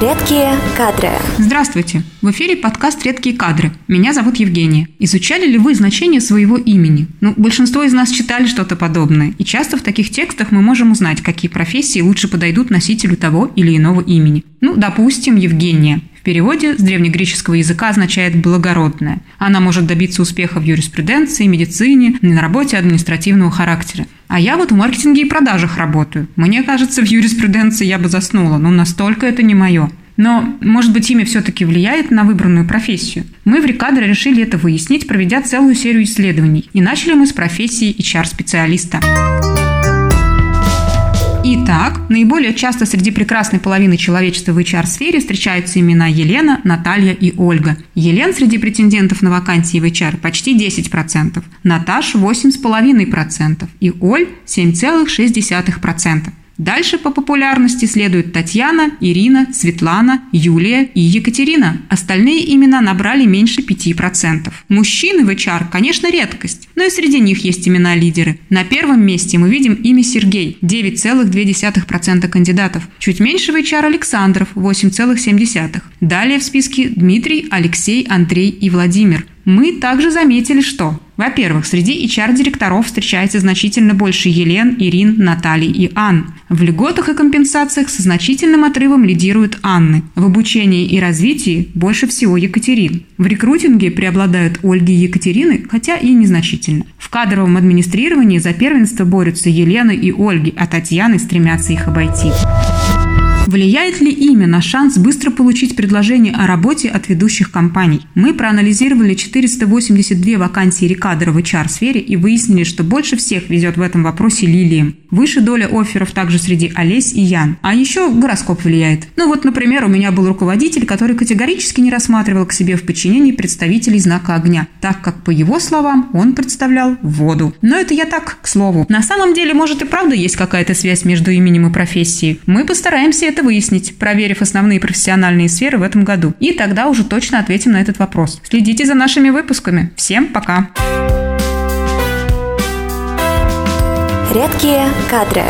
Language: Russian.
Редкие кадры. Здравствуйте! В эфире подкаст «Редкие кадры». Меня зовут Евгения. Изучали ли вы значение своего имени? Ну, большинство из нас читали что-то подобное. И часто в таких текстах мы можем узнать, какие профессии лучше подойдут носителю того или иного имени. Ну, допустим, Евгения. В переводе с древнегреческого языка означает «благородная». Она может добиться успеха в юриспруденции, медицине, на работе административного характера. А я вот в маркетинге и продажах работаю. Мне кажется, в юриспруденции я бы заснула, но настолько это не мое. Но, может быть, имя все-таки влияет на выбранную профессию? Мы в Рекадре решили это выяснить, проведя целую серию исследований. И начали мы с профессии HR-специалиста. Итак, наиболее часто среди прекрасной половины человечества в HR-сфере встречаются имена Елена, Наталья и Ольга. Елен среди претендентов на вакансии в HR почти 10%, Наташ – 8,5% и Оль – 7,6%. Дальше по популярности следуют Татьяна, Ирина, Светлана, Юлия и Екатерина. Остальные имена набрали меньше 5%. Мужчины в HR, конечно, редкость, но и среди них есть имена-лидеры. На первом месте мы видим имя Сергей – 9,2% кандидатов. Чуть меньше в HR Александров – 8,7%. Далее в списке Дмитрий, Алексей, Андрей и Владимир. Мы также заметили, что, во-первых, среди HR-директоров встречается значительно больше Елен, Ирин, Натальи и Ан. В льготах и компенсациях со значительным отрывом лидируют Анны. В обучении и развитии больше всего Екатерин. В рекрутинге преобладают Ольги и Екатерины, хотя и незначительно. В кадровом администрировании за первенство борются Елена и Ольги, а Татьяны стремятся их обойти. Влияет ли имя на шанс быстро получить предложение о работе от ведущих компаний? Мы проанализировали 482 вакансии рекадра в HR-сфере и выяснили, что больше всех везет в этом вопросе Лилиям. Выше доля офферов также среди Олесь и Ян. А еще гороскоп влияет. Ну вот, например, у меня был руководитель, который категорически не рассматривал к себе в подчинении представителей знака огня, так как, по его словам, он представлял воду. Но это я так, к слову. На самом деле, может и правда есть какая-то связь между именем и профессией. Мы постараемся это выяснить, проверив основные профессиональные сферы в этом году. И тогда уже точно ответим на этот вопрос. Следите за нашими выпусками. Всем пока! Редкие кадры.